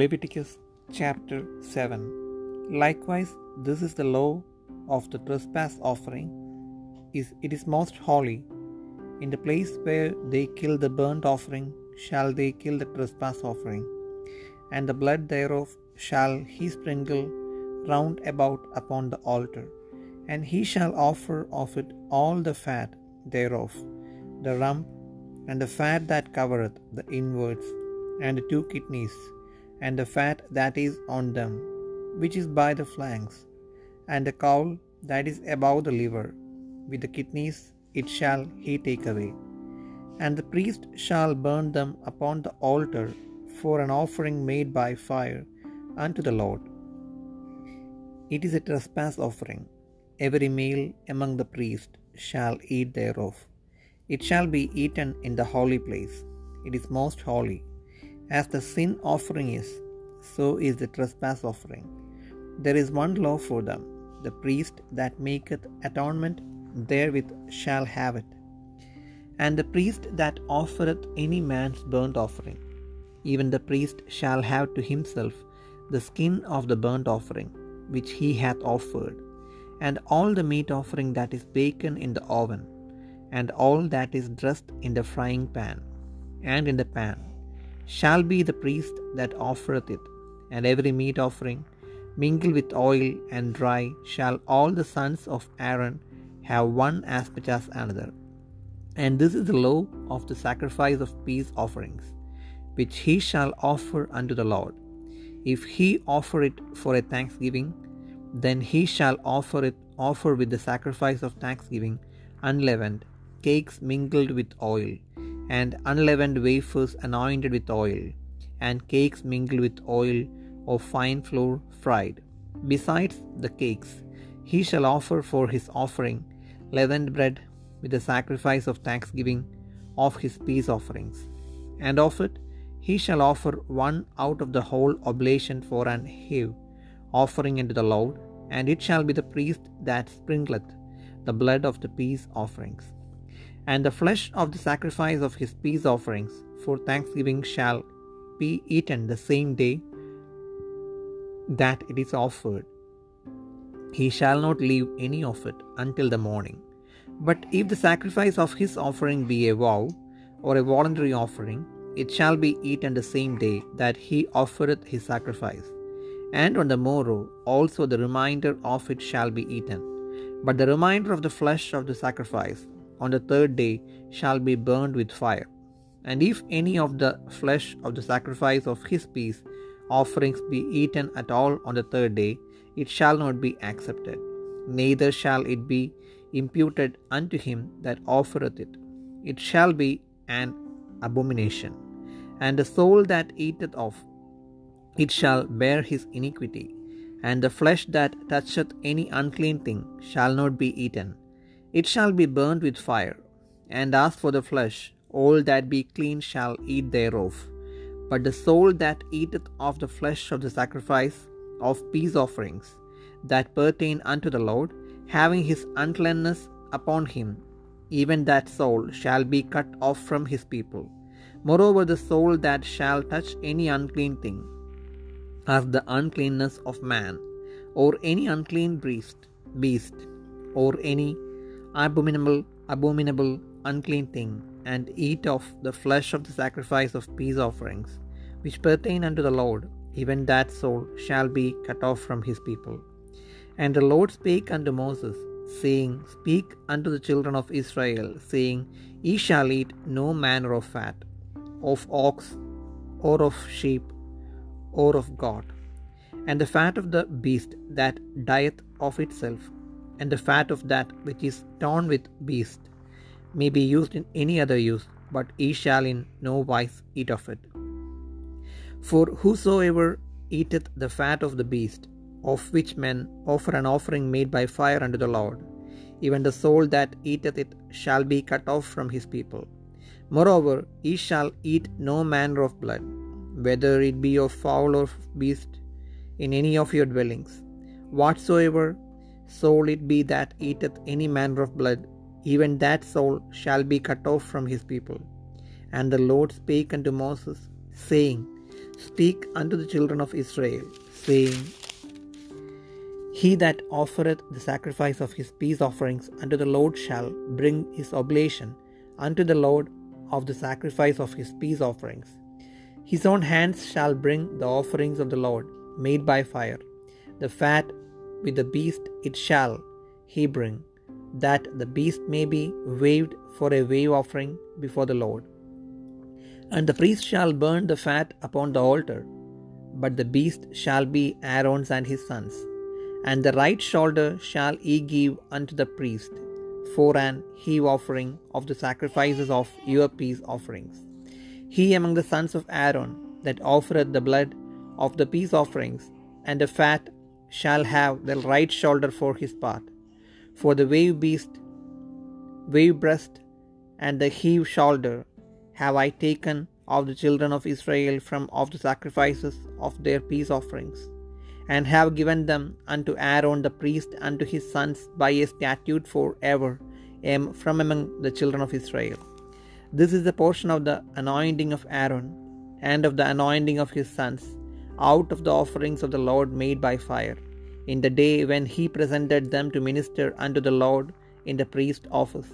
Leviticus chapter 7 Likewise, this is the law of the trespass offering. Is It is most holy. In the place where they kill the burnt offering, shall they kill the trespass offering, and the blood thereof shall he sprinkle round about upon the altar, and he shall offer of it all the fat thereof, the rump, and the fat that covereth the inwards, and the two kidneys, and the fat that is on them, which is by the flanks, and the caul that is above the liver, with the kidneys it shall he take away. And the priest shall burn them upon the altar for an offering made by fire unto the Lord. It is a trespass offering. Every male among the priests shall eat thereof. It shall be eaten in the holy place. It is most holy. As the sin offering is, so is the trespass offering. There is one law for them the priest that maketh atonement therewith shall have it. And the priest that offereth any man's burnt offering, even the priest shall have to himself the skin of the burnt offering, which he hath offered, and all the meat offering that is baken in the oven, and all that is dressed in the frying pan, and in the pan, shall be the priest that offereth it, and every meat offering, mingled with oil and dry, shall all the sons of Aaron have one as much as another. And this is the law of the sacrifice of peace offerings, which he shall offer unto the Lord. If he offer it for a thanksgiving, then he shall offer it offer with the sacrifice of thanksgiving unleavened, cakes mingled with oil, and unleavened wafers anointed with oil, and cakes mingled with oil of fine flour fried. Besides the cakes, he shall offer for his offering leavened bread with the sacrifice of thanksgiving of his peace offerings. And of it he shall offer one out of the whole oblation for an heave offering unto the Lord, and it shall be the priest that sprinkleth the blood of the peace offerings. And the flesh of the sacrifice of his peace offerings for thanksgiving shall be eaten the same day that it is offered. He shall not leave any of it until the morning. But if the sacrifice of his offering be a vow, or a voluntary offering, it shall be eaten the same day that he offereth his sacrifice. And on the morrow also the remainder of it shall be eaten. But the remainder of the flesh of the sacrifice on the third day shall be burned with fire. And if any of the flesh of the sacrifice of his peace offerings be eaten at all on the third day, it shall not be accepted, neither shall it be imputed unto him that offereth it. It shall be an abomination. And the soul that eateth of it shall bear his iniquity, and the flesh that toucheth any unclean thing shall not be eaten. It shall be burnt with fire. And as for the flesh, all that be clean shall eat thereof. But the soul that eateth of the flesh of the sacrifice of peace offerings that pertain unto the Lord, having his uncleanness upon him, even that soul shall be cut off from his people. Moreover, the soul that shall touch any unclean thing, as the uncleanness of man, or any unclean beast, beast, or any abominable, abominable, unclean thing, and eat of the flesh of the sacrifice of peace offerings, which pertain unto the Lord, even that soul shall be cut off from his people. And the Lord spake unto Moses, saying, Speak unto the children of Israel, saying, Ye shall eat no manner of fat, of ox, or of sheep, or of goat, and the fat of the beast that dieth of itself, and the fat of that which is torn with beast, may be used in any other use, but ye shall in no wise eat of it. For whosoever eateth the fat of the beast, of which men offer an offering made by fire unto the Lord, even the soul that eateth it shall be cut off from his people. Moreover, ye shall eat no manner of blood, whether it be of fowl or beast, in any of your dwellings. Whatsoever soul it be that eateth any manner of blood, even that soul shall be cut off from his people. And the Lord spake unto Moses, saying, speak unto the children of Israel, saying, He that offereth the sacrifice of his peace offerings unto the Lord shall bring his oblation unto the Lord of the sacrifice of his peace offerings. His own hands shall bring the offerings of the Lord made by fire. The fat with the beast it shall he bring, that the beast may be waved for a wave offering before the Lord. And the priest shall burn the fat upon the altar, but the beast shall be Aaron's and his sons. And the right shoulder shall he give unto the priest for an heave offering of the sacrifices of your peace offerings. He among the sons of Aaron that offereth the blood of the peace offerings and the fat shall have the right shoulder for his part. For the wave beast, wave breast, and the heave shoulder have I taken of the children of Israel from of the sacrifices of their peace offerings, and have given them unto Aaron the priest unto his sons by a statute for ever am from among the children of Israel. This is the portion of the anointing of Aaron and of the anointing of his sons out of the offerings of the Lord made by fire, in the day when he presented them to minister unto the Lord in the priest office,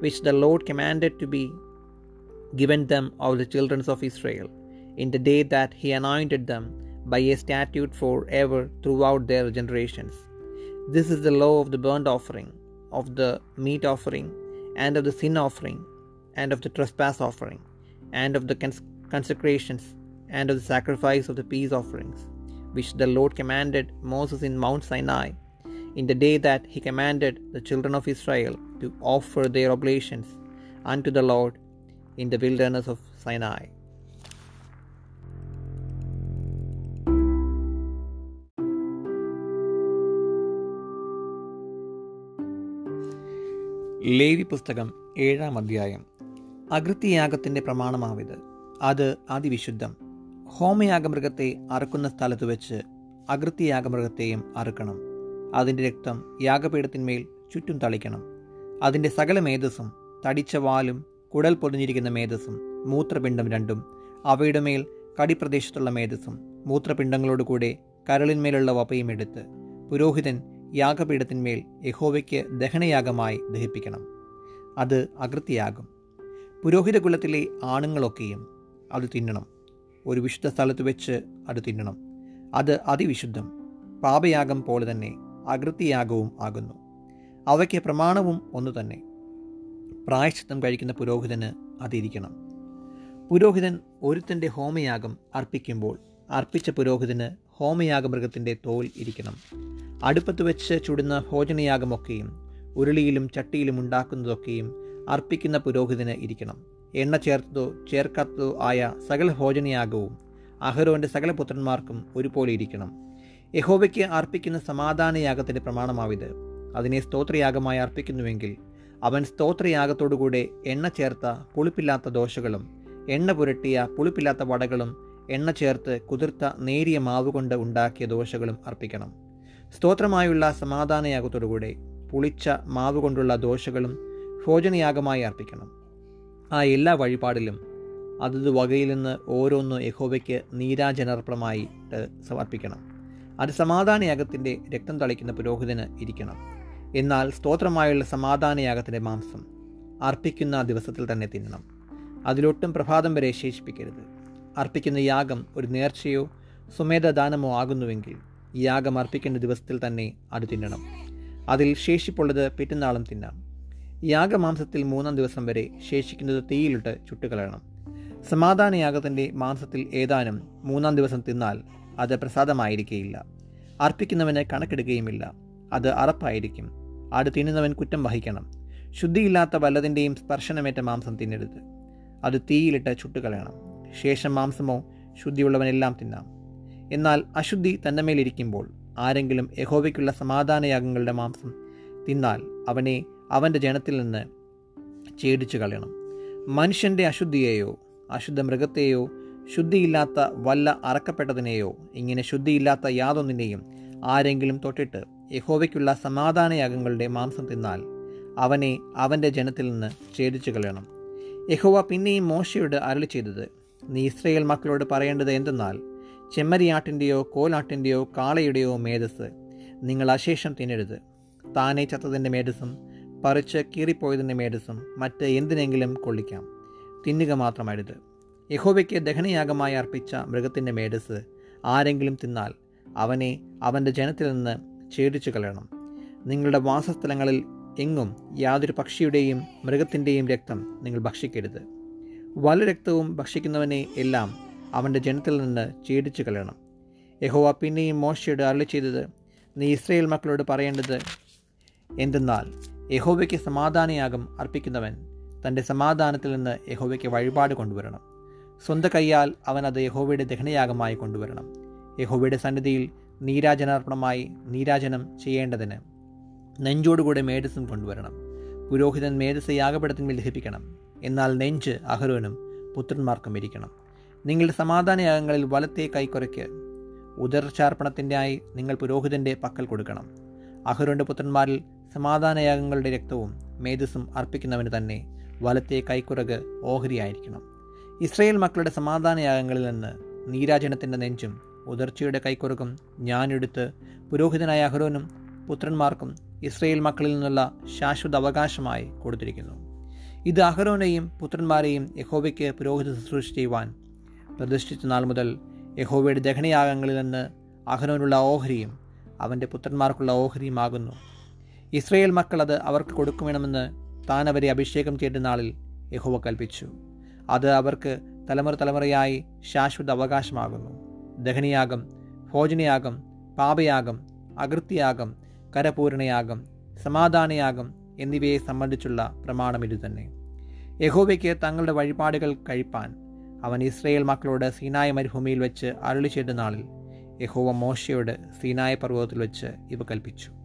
which the Lord commanded to be given them of the children of Israel, in the day that he anointed them by a statute for ever throughout their generations. This is the law of the burnt offering, of the meat offering, and of the sin offering, and of the trespass offering, and of the cons- consecrations, and of the sacrifice of the peace offerings, which the Lord commanded Moses in Mount Sinai, in the day that he commanded the children of Israel to offer their oblations unto the Lord in the wilderness of Sinai. Levi പുസ്തകം ഏഴാം അധ്യായം അകൃത്യയാഗത്തിന്റെ പ്രമാണമാവിത് അത് അതിവിശുദ്ധം ഹോമയാഗമൃഗത്തെ അറുക്കുന്ന സ്ഥലത്ത് വെച്ച് അകൃത്യയാഗമൃഗത്തെയും അറുക്കണം. അതിന്റെ രക്തം യാഗപീഠത്തിന്മേൽ ചുറ്റും തളിക്കണം. അതിന്റെ സകല മേധസ്സും തടിച്ച വാലും കുടൽ പൊതിഞ്ഞിരിക്കുന്ന മേധസ്സും മൂത്രപിണ്ഡം രണ്ടും അവയുടെ മേൽ കടിപ്രദേശത്തുള്ള മേധസ്സും മൂത്രപിണ്ഡങ്ങളോടുകൂടെ കരളിന്മേലുള്ള വപ്പയും എടുത്ത് പുരോഹിതൻ യാഗപീഠത്തിന്മേൽ യഹോവയ്ക്ക് ദഹനയാഗമായി ദഹിപ്പിക്കണം. അത് അകൃത്യയാകും. പുരോഹിതകുലത്തിലെ ആണുങ്ങളൊക്കെയും അത് തിന്നണം. ഒരു വിശുദ്ധ സ്ഥലത്ത് വെച്ച് അത് തിന്നണം. അത് അതിവിശുദ്ധം. പാപയാഗം പോലെ തന്നെ അകൃത്യയാഗവും ആകുന്നു. അവയ്ക്ക് പ്രമാണവും ഒന്നു തന്നെ. പ്രായശ്ചിത്തം കഴിക്കുന്ന പുരോഹിതന് അതിരിക്കണം. പുരോഹിതൻ ഒരുത്തന്റെ ഹോമയാഗം അർപ്പിക്കുമ്പോൾ അർപ്പിച്ച പുരോഹിതന് ഹോമയാഗമൃഗത്തിന്റെ തോൽ ഇരിക്കണം. അടുപ്പത്ത് വെച്ച് ചുടുന്ന ഭോജനയാഗമൊക്കെയും ഉരുളിയിലും ചട്ടിയിലും ഉണ്ടാക്കുന്നതൊക്കെയും അർപ്പിക്കുന്ന പുരോഹിതന് ഇരിക്കണം. എണ്ണ ചേർത്തതോ ചേർക്കാത്തതോ ആയ സകല ഭോജനയാഗവും അഹരോന്റെ സകല പുത്രന്മാർക്കും ഒരുപോലെ ഇരിക്കണം. യഹോബയ്ക്ക് അർപ്പിക്കുന്ന സമാധാനയാഗത്തിന്റെ പ്രമാണമാവിത്. അതിനെ സ്തോത്രയാഗമായി അർപ്പിക്കുന്നുവെങ്കിൽ അവൻ സ്തോത്രയാഗത്തോടുകൂടെ എണ്ണ ചേർത്ത പുളിപ്പില്ലാത്ത ദോശകളും എണ്ണ പുരട്ടിയ പുളിപ്പില്ലാത്ത വടകളും എണ്ണ ചേർത്ത് കുതിർത്ത നേരിയ മാവ് കൊണ്ട് ഉണ്ടാക്കിയ ദോശകളും അർപ്പിക്കണം. സ്തോത്രമായുള്ള സമാധാനയാഗത്തോടുകൂടെ പുളിച്ച മാവ് കൊണ്ടുള്ള ദോശകളും ഭോജനയാഗമായി അർപ്പിക്കണം. ആ എല്ലാ വഴിപാടിലും അതത് വകയിൽ നിന്ന് ഓരോന്ന് യഹോവയ്ക്ക് നീരാജനർപ്പണമായിട്ട് സമർപ്പിക്കണം. അത് സമാധാനയാഗത്തിന്റെ രക്തം തളിക്കുന്ന പുരോഹിതന് ഇരിക്കണം. എന്നാൽ സ്തോത്രമായുള്ള സമാധാനയാഗത്തിന്റെ മാംസം അർപ്പിക്കുന്ന ദിവസത്തിൽ തന്നെ തിന്നണം. അതിലൊട്ടും പ്രഭാതം വരെ ശേഷിപ്പിക്കരുത്. അർപ്പിക്കുന്ന യാഗം ഒരു നേർച്ചയോ സുമേധദാനമോ ആകുന്നുവെങ്കിൽ യാഗം അർപ്പിക്കേണ്ട ദിവസത്തിൽ തന്നെ അത് തിന്നണം. അതിൽ ശേഷിപ്പുള്ളത് പിറ്റന്നാളും തിന്നാം. യാഗമാംസത്തിൽ മൂന്നാം ദിവസം വരെ ശേഷിക്കുന്നത് തീയിലിട്ട് ചുട്ടുകളയണം. സമാധാനയാഗത്തിന്റെ മാംസത്തിൽ ഏതാനും മൂന്നാം ദിവസം തിന്നാൽ അത് പ്രസാദമായിരിക്കുകയില്ല അർപ്പിക്കുന്നവന് കണക്കെടുക്കുകയുമില്ല അത് അറപ്പായിരിക്കും. അത് തിന്നുന്നവൻ കുറ്റം വഹിക്കണം. ശുദ്ധിയില്ലാത്ത വല്ലതിന്റെയും സ്പർശനമേറ്റ മാംസം തിന്നരുത്. അത് തീയിലിട്ട് ചുട്ടുകളയണം. ശേഷം മാംസമോ ശുദ്ധിയുള്ളവനെല്ലാം തിന്നാം. എന്നാൽ അശുദ്ധി തന്റെ മേലിരിക്കുമ്പോൾ ആരെങ്കിലും യഹോവയ്ക്കുള്ള സമാധാനയാഗങ്ങളുടെ മാംസം തിന്നാൽ അവനെ അവന്റെ ജനത്തിൽ നിന്ന് ഛേദിച്ചു കളയണം. മനുഷ്യന്റെ അശുദ്ധിയെയോ അശുദ്ധ മൃഗത്തെയോ ശുദ്ധിയില്ലാത്ത വല്ല അറക്കപ്പെട്ടതിനെയോ ഇങ്ങനെ ശുദ്ധിയില്ലാത്ത യാതൊന്നിനെയും ആരെങ്കിലും തൊട്ടിട്ട് യഹോവയ്ക്കുള്ള സമാധാനയാഗങ്ങളുടെ മാംസം തിന്നാൽ അവനെ അവന്റെ ജനത്തിൽ നിന്ന് ഛേദിച്ചു കളയണം. യഹോവ പിന്നെയും മോശയോട് അരളി ചെയ്തത് നീ ഇസ്രയേൽ മക്കളോട് പറയേണ്ടത് എന്തെന്നാൽ ചെമ്മരിയാട്ടിന്റെയോ കോലാട്ടിന്റെയോ കാളയുടെയോ മേധസ് നിങ്ങൾ അശേഷം തിന്നരുത്. താനെ ചത്തതിന്റെ മേധസ്സും പറിച്ച് കീറിപ്പോയതിന്റെ മേധസ്സും മറ്റ് എന്തിനെങ്കിലും കൊള്ളിക്കാം. തിന്നുക മാത്രമരുത് യഹോവയ്ക്ക് ദഹനയാഗമായി അർപ്പിച്ച മൃഗത്തിന്റെ മേധസ് ആരെങ്കിലും തിന്നാൽ അവനെ അവന്റെ ജനത്തിൽ നിന്ന് ഛേദിച്ചു കളയണം. നിങ്ങളുടെ വാസസ്ഥലങ്ങളിൽ എങ്ങും യാതൊരു പക്ഷിയുടെയും മൃഗത്തിന്റെയും രക്തം നിങ്ങൾ ഭക്ഷിക്കരുത്. വല രക്തവും ഭക്ഷിക്കുന്നവനെ എല്ലാം അവന്റെ ജനത്തിൽ നിന്ന് ഛേദിച്ചു കളയണം. യഹോവ പിന്നെയും മോശയോട് അരളി ചെയ്തത് നീ ഇസ്രയേൽ മക്കളോട് പറയേണ്ടത് എന്തെന്നാൽ യഹോവയ്ക്ക് സമാധാനയാഗം അർപ്പിക്കുന്നവൻ തന്റെ സമാധാനത്തിൽ നിന്ന് യഹോവയ്ക്ക് വഴിപാട് കൊണ്ടുവരണം. സ്വന്തം കൈയാൽ അവൻ അത് യഹോവയുടെ ദഹനയാഗമായി കൊണ്ടുവരണം. യഹോവയുടെ സന്നിധിയിൽ നീരാജനാർപ്പണമായി നീരാജനം ചെയ്യേണ്ടതിന് നെഞ്ചോടുകൂടെ മേധസ്സും കൊണ്ടുവരണം. പുരോഹിതൻ മേധസ് യാഗപീഠത്തിന്മേൽ ദഹിപ്പിക്കണം. എന്നാൽ നെഞ്ച് അഹരോനും പുത്രന്മാർക്കും ഇരിക്കണം. നിങ്ങളുടെ സമാധാനയാഗങ്ങളിൽ വലത്തെ കൈക്കുറയ്ക്ക് ഉദർച്ചാർപ്പണത്തിന്റെ ആയി നിങ്ങൾ പുരോഹിതന്റെ പക്കൽ കൊടുക്കണം. അഹരോന്റെ പുത്രന്മാരിൽ സമാധാനയാഗങ്ങളുടെ രക്തവും മേധസ്സും അർപ്പിക്കുന്നവന് തന്നെ വലത്തെ കൈക്കുറക് ഓഹരിയായിരിക്കണം. ഇസ്രയേൽ മക്കളുടെ സമാധാനയാഗങ്ങളിൽ നിന്ന് നീരാജനത്തിന്റെ നെഞ്ചും ഉദർച്ചയുടെ കൈക്കുറകും ഞാനെടുത്ത് പുരോഹിതനായ അഹ്റോനും പുത്രന്മാർക്കും ഇസ്രയേൽ മക്കളിൽ നിന്നുള്ള ശാശ്വത അവകാശമായി കൊടുത്തിരിക്കുന്നു. ഇത് അഹ്റോനെയും പുത്രന്മാരെയും യഹോവയ്ക്ക് പുരോഹിത ശുശ്രൂഷ ചെയ്യുവാൻ പ്രതിഷ്ഠിച്ച നാൾ മുതൽ യഹോവയുടെ ദഹനയാഗങ്ങളിൽ നിന്ന് അഹ്റോനുള്ള ഓഹരിയും അവന്റെ പുത്രന്മാർക്കുള്ള ഓഹരിയുമാകുന്നു. ഇസ്രയേൽ മക്കൾ അത് അവർക്ക് കൊടുക്കുമെണമെന്ന് താൻ അവരെ അഭിഷേകം ചെയ്ത നാളിൽ യഹോവ കൽപ്പിച്ചു അത് അവർക്ക് തലമുറ തലമുറയായി ശാശ്വത അവകാശമാകുന്നു. ദഹനിയാകം ഭോജനയാകം പാപയാഗം അകൃത്യയാഗം കരപൂരണയാകം സമാധാനയാഗം എന്നിവയെ സംബന്ധിച്ചുള്ള പ്രമാണം ഇതുതന്നെ യഹോവയ്ക്ക് തങ്ങളുടെ വഴിപാടുകൾ കഴിപ്പാൻ അവൻ ഇസ്രയേൽ മക്കളോട് സീനായ മരുഭൂമിയിൽ വെച്ച് അരുളി ചെയ്ത നാളിൽ യഹോവ മോശയോട് സീനായ പർവതത്തിൽ വെച്ച് ഇവ കൽപ്പിച്ചു.